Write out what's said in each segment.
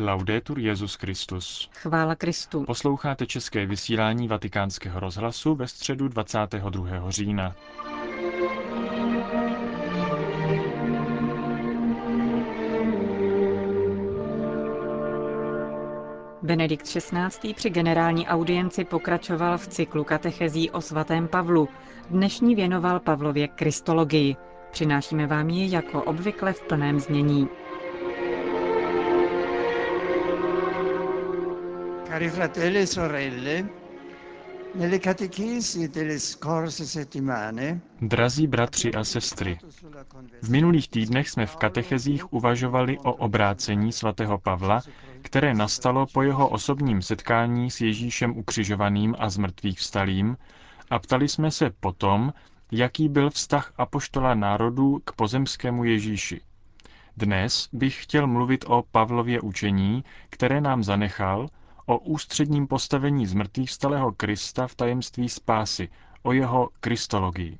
Laudetur Jezus Christus. Chvála Kristu. Posloucháte české vysílání Vatikánského rozhlasu ve středu 22. října. Benedikt XVI. při generální audienci pokračoval v cyklu katechezí o svatém Pavlu. Dnešní věnoval Pavlově kristologii. Přinášíme vám ji jako obvykle v plném znění. Cari fratelli e sorelle, nelle catechesi delle scorse settimane Drazí bratři a sestry, v minulých týdnech jsme v katechezích uvažovali o obrácení svatého Pavla, které nastalo po jeho osobním setkání s Ježíšem ukřižovaným a zmrtvých vstalým a ptali jsme se potom, jaký byl vztah apoštola národů k pozemskému Ježíši. Dnes bych chtěl mluvit o Pavlově učení, které nám zanechal, o ústředním postavení zmrtvých vstalého Krista v tajemství spásy, o jeho kristologii.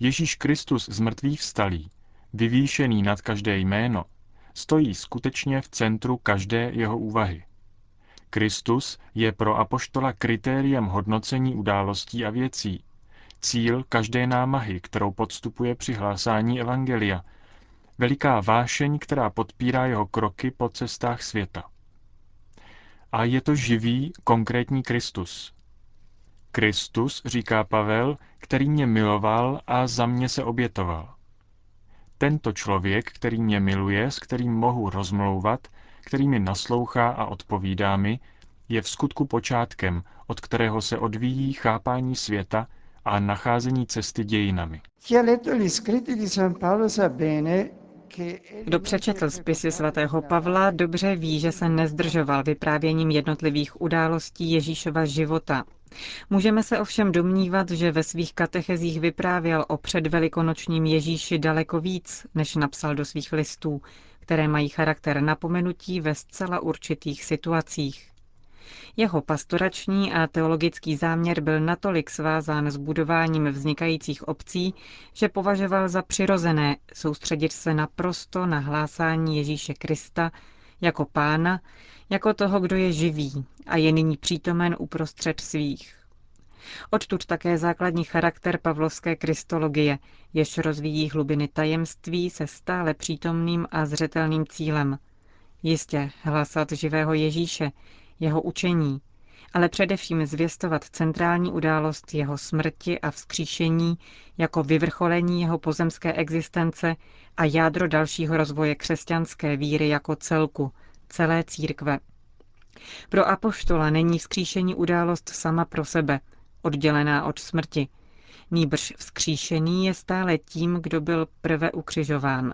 Ježíš Kristus z mrtvých vstalý, vyvýšený nad každé jméno, stojí skutečně v centru každé jeho úvahy. Kristus je pro apoštola kritériem hodnocení událostí a věcí, cíl každé námahy, kterou podstupuje při hlásání Evangelia, veliká vášeň, která podpírá jeho kroky po cestách světa. A je to živý, konkrétní Kristus. Kristus, říká Pavel, který mě miloval a za mě se obětoval. Tento člověk, který mě miluje, s kterým mohu rozmlouvat, který mi naslouchá a odpovídá mi, je v skutku počátkem, od kterého se odvíjí chápání světa a nacházení cesty dějinami. Kdo přečetl spisy svatého Pavla, dobře ví, že se nezdržoval vyprávěním jednotlivých událostí Ježíšova života. Můžeme se ovšem domnívat, že ve svých katechezích vyprávěl o předvelikonočním Ježíši daleko víc, než napsal do svých listů, které mají charakter napomenutí ve zcela určitých situacích. Jeho pastorační a teologický záměr byl natolik svázán s budováním vznikajících obcí, že považoval za přirozené soustředit se naprosto na hlásání Ježíše Krista jako pána, jako toho, kdo je živý a je nyní přítomen uprostřed svých. Odtud také základní charakter pavlovské kristologie, jež rozvíjí hlubiny tajemství se stále přítomným a zřetelným cílem. Jistě hlasat živého Ježíše, jeho učení, ale především zvěstovat centrální událost jeho smrti a vzkříšení jako vyvrcholení jeho pozemské existence a jádro dalšího rozvoje křesťanské víry jako celku, celé církve. Pro apoštola není vzkříšení událost sama pro sebe, oddělená od smrti. Nýbrž vzkříšený je stále tím, kdo byl prve ukřižován.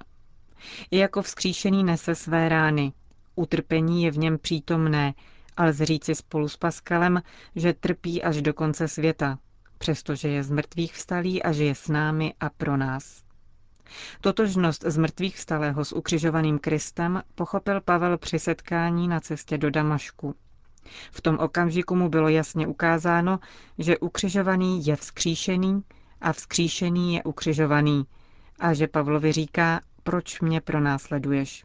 I jako vzkříšený nese své rány. Utrpení je v něm přítomné, ale zříci spolu s Paskalem, že trpí až do konce světa, přestože je z mrtvých vstalý a žije s námi a pro nás. Totožnost z mrtvých vstalého s ukřižovaným Kristem pochopil Pavel při setkání na cestě do Damašku. V tom okamžiku mu bylo jasně ukázáno, že ukřižovaný je vzkříšený a vzkříšený je ukřižovaný a že Pavlovi říká, proč mě pronásleduješ.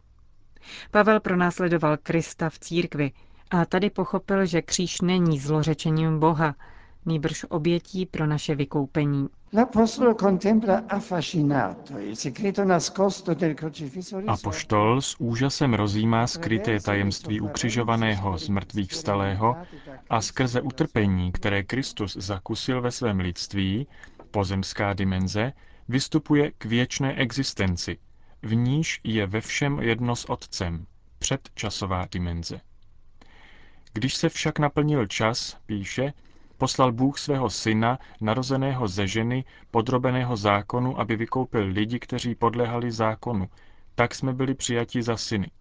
Pavel pronásledoval Krista v církvi, a tady pochopil, že kříž není zlořečením Boha, nýbrž obětí pro naše vykoupení. Apoštol s úžasem rozjímá skryté tajemství ukřižovaného z mrtvých vstalého a skrze utrpení, které Kristus zakusil ve svém lidství, pozemská dimenze, vystupuje k věčné existenci, v níž je ve všem jedno s Otcem, předčasová dimenze. Když se však naplnil čas, píše, poslal Bůh svého syna, narozeného ze ženy, podrobeného zákonu, aby vykoupil lidi, kteří podlehali zákonu. Tak jsme byli přijati za syny.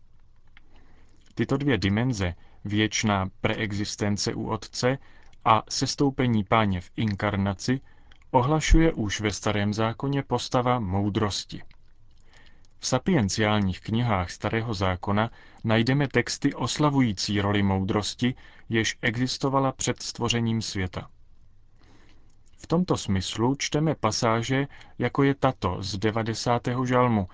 Tyto dvě dimenze, věčná preexistence u Otce a sestoupení páně v inkarnaci, ohlašuje už ve starém zákoně postava moudrosti. V sapienciálních knihách Starého zákona najdeme texty oslavující roli moudrosti, jež existovala před stvořením světa. V tomto smyslu čteme pasáže, jako je tato z 90. žalmu.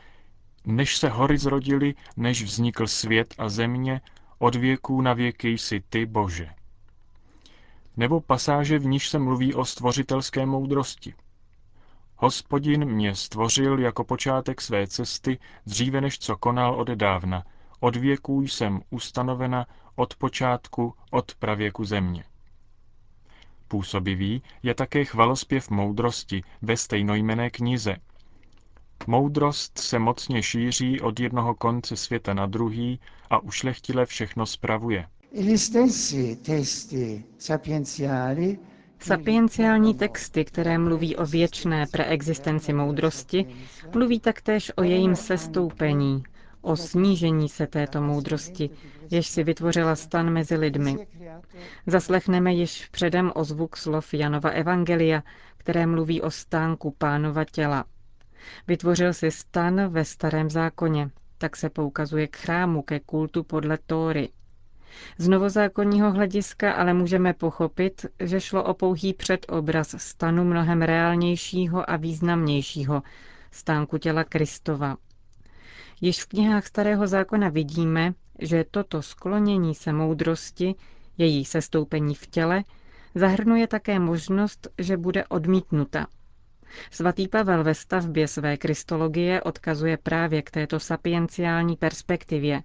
Než se hory zrodily, než vznikl svět a země, od věků na věky jsi ty, Bože. Nebo pasáže, v níž se mluví o stvořitelské moudrosti. Hospodin mě stvořil jako počátek své cesty, dříve než co konal od dávna. Od věků jsem ustanovena, od počátku, od pravěku země. Působivý je také chvalospěv moudrosti ve stejnojmené knize. Moudrost se mocně šíří od jednoho konce světa na druhý a ušlechtile všechno spravuje. Sapienciální texty, které mluví o věčné preexistenci moudrosti, mluví taktéž o jejím sestoupení, o snížení se této moudrosti, jež si vytvořila stan mezi lidmi. Zaslechneme již předem o zvuk slov Janova Evangelia, které mluví o stánku pánova těla. Vytvořil si stan ve starém zákoně, tak se poukazuje k chrámu, ke kultu podle Tóry. Z novozákonního hlediska ale můžeme pochopit, že šlo o pouhý předobraz stanu mnohem reálnějšího a významnějšího, stánku těla Kristova. Již v knihách Starého zákona vidíme, že toto sklonění se moudrosti, její sestoupení v těle, zahrnuje také možnost, že bude odmítnuta. Svatý Pavel ve stavbě své kristologie odkazuje právě k této sapienciální perspektivě.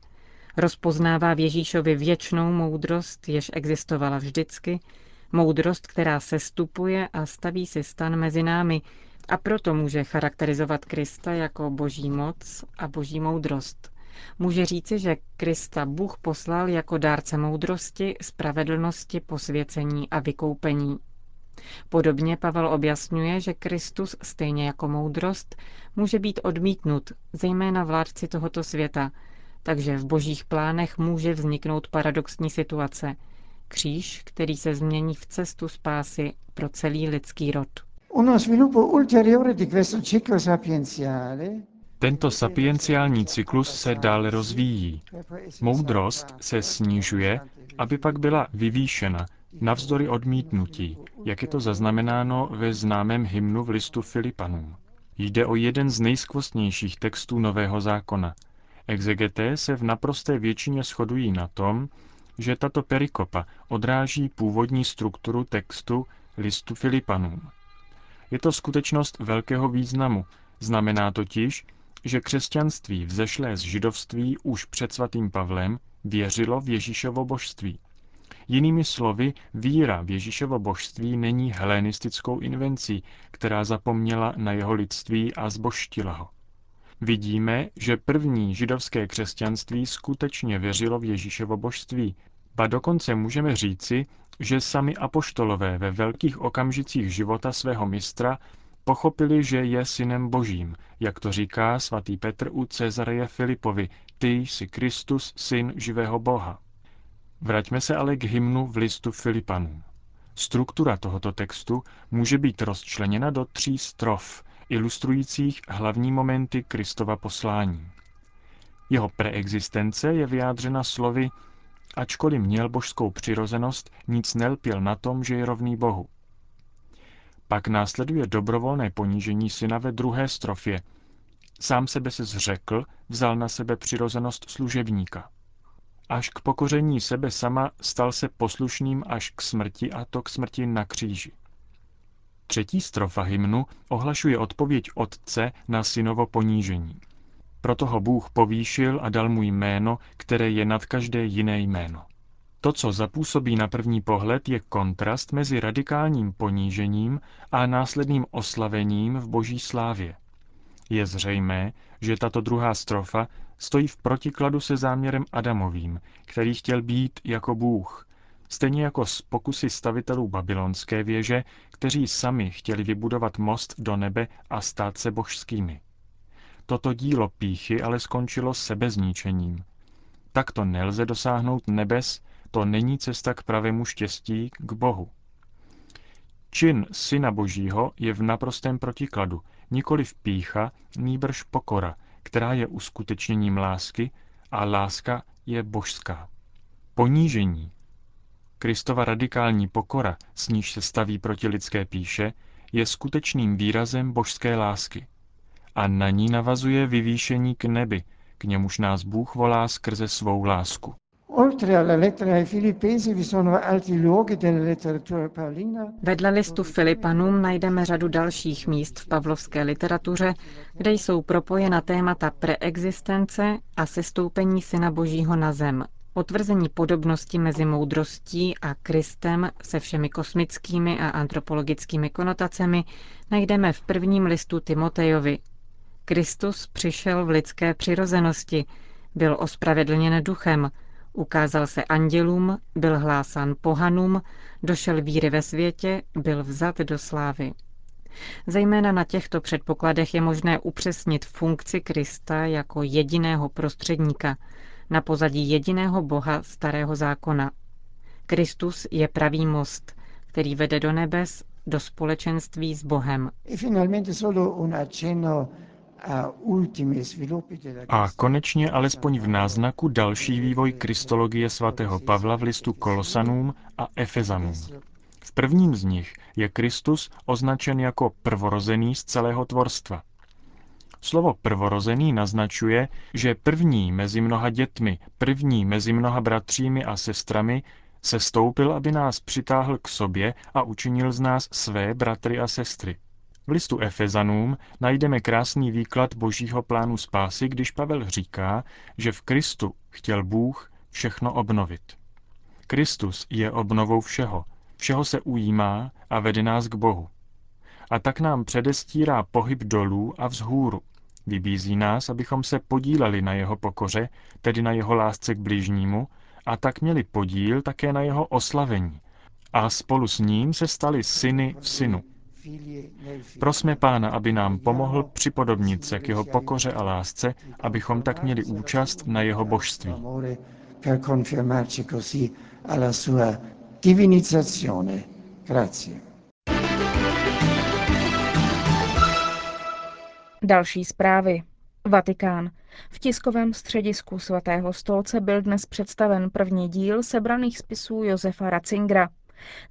Rozpoznává v Ježíšovi věčnou moudrost, jež existovala vždycky, moudrost, která se stupuje a staví si stan mezi námi, a proto může charakterizovat Krista jako boží moc a boží moudrost. Může říci, že Krista Bůh poslal jako dárce moudrosti, spravedlnosti, posvěcení a vykoupení. Podobně Pavel objasňuje, že Kristus, stejně jako moudrost, může být odmítnut, zejména vládci tohoto světa, takže v božích plánech může vzniknout paradoxní situace. Kříž, který se změní v cestu spásy pro celý lidský rod. Tento sapienciální cyklus se dále rozvíjí. Moudrost se snižuje, aby pak byla vyvýšena, navzdory odmítnutí, jak je to zaznamenáno ve známém hymnu v listu Filipanům. Jde o jeden z nejskvostnějších textů Nového zákona. Exegeté se v naprosté většině shodují na tom, že tato perikopa odráží původní strukturu textu listu Filipanům. Je to skutečnost velkého významu. Znamená totiž, že křesťanství vzešlé z židovství už před svatým Pavlem věřilo v Ježíšovo božství. Jinými slovy, víra v Ježíšovo božství není helenistickou invencí, která zapomněla na jeho lidství a zboštila ho. Vidíme, že první židovské křesťanství skutečně věřilo v Ježíšovo božství, ba dokonce můžeme říci, že sami apoštolové ve velkých okamžicích života svého mistra pochopili, že je synem božím, jak to říká svatý Petr u Cezareje Filipovi, ty jsi Kristus, syn živého Boha. Vraťme se ale k hymnu v listu Filipanům. Struktura tohoto textu může být rozčleněna do tří strof, ilustrujících hlavní momenty Kristova poslání. Jeho preexistence je vyjádřena slovy Ačkoliv měl božskou přirozenost, nic nelpěl na tom, že je rovný Bohu. Pak následuje dobrovolné ponížení syna ve druhé strofě. Sám sebe se zřekl, vzal na sebe přirozenost služebníka. Až k pokoření sebe sama stal se poslušným až k smrti a to k smrti na kříži. Třetí strofa hymnu ohlašuje odpověď otce na synovo ponížení. Proto ho Bůh povýšil a dal mu jméno, které je nad každé jiné jméno. To, co zapůsobí na první pohled, je kontrast mezi radikálním ponížením a následným oslavením v boží slávě. Je zřejmé, že tato druhá strofa stojí v protikladu se záměrem Adamovým, který chtěl být jako Bůh, stejně jako z pokusy stavitelů babylonské věže, kteří sami chtěli vybudovat most do nebe a stát se božskými. Toto dílo píchy ale skončilo sebezničením. Takto nelze dosáhnout nebes, to není cesta k pravému štěstí, k Bohu. Čin Syna Božího je v naprostém protikladu, nikoli v pícha, nýbrž pokora, která je uskutečněním lásky a láska je božská. Ponížení. Kristova radikální pokora, s níž se staví proti lidské píše, je skutečným výrazem božské lásky. a na ní navazuje vyvýšení k nebi, k němuž nás Bůh volá skrze svou lásku. Vedle listu Filipanům najdeme řadu dalších míst v pavlovské literatuře, kde jsou propojena témata preexistence a sestoupení Syna Božího na zem, Potvrzení podobnosti mezi moudrostí a Kristem se všemi kosmickými a antropologickými konotacemi najdeme v prvním listu Timotejovi. Kristus přišel v lidské přirozenosti, byl ospravedlněn duchem, ukázal se andělům, byl hlásán pohanům, došel víry ve světě, byl vzat do slávy. Zejména na těchto předpokladech je možné upřesnit funkci Krista jako jediného prostředníka, na pozadí jediného Boha starého zákona. Kristus je pravý most, který vede do nebes, do společenství s Bohem. A konečně alespoň v náznaku další vývoj kristologie svatého Pavla v listu Kolosanům a Efezanům. V prvním z nich je Kristus označen jako prvorozený z celého tvorstva. Slovo prvorozený naznačuje, že první mezi mnoha dětmi, první mezi mnoha bratřími a sestrami se stoupil, aby nás přitáhl k sobě a učinil z nás své bratry a sestry. V listu Efezanům najdeme krásný výklad božího plánu spásy, když Pavel říká, že v Kristu chtěl Bůh všechno obnovit. Kristus je obnovou všeho, všeho se ujímá a vede nás k Bohu. A tak nám předestírá pohyb dolů a vzhůru. Vybízí nás, abychom se podíleli na jeho pokoře, tedy na jeho lásce k bližnímu, a tak měli podíl také na jeho oslavení. A spolu s ním se stali syny v synu. Prosme Pána, aby nám pomohl připodobnit se k jeho pokoře a lásce, abychom tak měli účast na jeho božství. Grazie. Další zprávy. Vatikán. V tiskovém středisku svatého stolce byl dnes představen první díl sebraných spisů Josefa Ratzingera.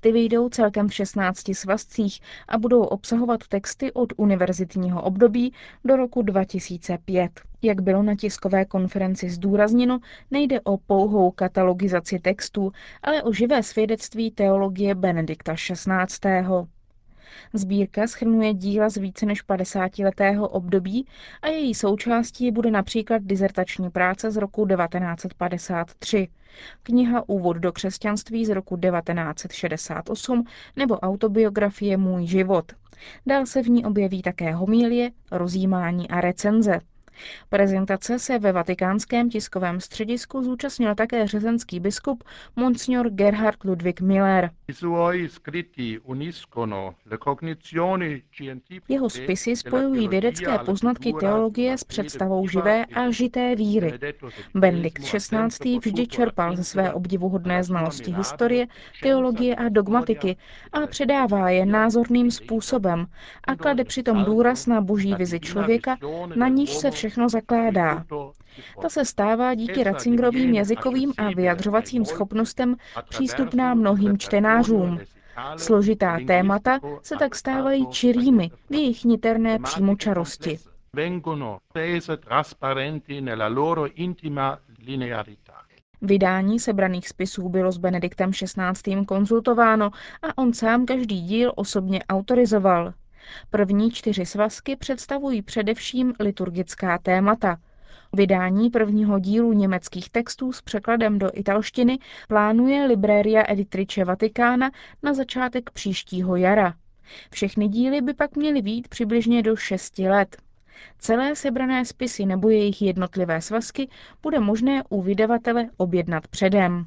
Ty vyjdou celkem v 16 svazcích a budou obsahovat texty od univerzitního období do roku 2005. Jak bylo na tiskové konferenci zdůrazněno, nejde o pouhou katalogizaci textů, ale o živé svědectví teologie Benedikta XVI. Sbírka schrnuje díla z více než 50-letého období a její součástí bude například dizertační práce z roku 1953, kniha Úvod do křesťanství z roku 1968 nebo autobiografie Můj život. Dál se v ní objeví také homílie, rozjímání a recenze. Prezentace se ve vatikánském tiskovém středisku zúčastnil také řezenský biskup Monsignor Gerhard Ludwig Miller. Jeho spisy spojují vědecké poznatky teologie s představou živé a žité víry. Benedikt XVI. vždy čerpal ze své obdivuhodné znalosti historie, teologie a dogmatiky a předává je názorným způsobem a klade přitom důraz na boží vizi člověka, na níž se všechno zakládá. Ta se stává díky Ratzingerovým jazykovým a vyjadřovacím schopnostem přístupná mnohým čtenářům. Složitá témata se tak stávají čirými v jejich niterné přímočarosti. Vydání sebraných spisů bylo s Benediktem XVI. konzultováno a on sám každý díl osobně autorizoval. První čtyři svazky představují především liturgická témata. Vydání prvního dílu německých textů s překladem do italštiny plánuje Libreria Editrice Vatikána na začátek příštího jara. Všechny díly by pak měly být přibližně do šesti let. Celé sebrané spisy nebo jejich jednotlivé svazky bude možné u vydavatele objednat předem.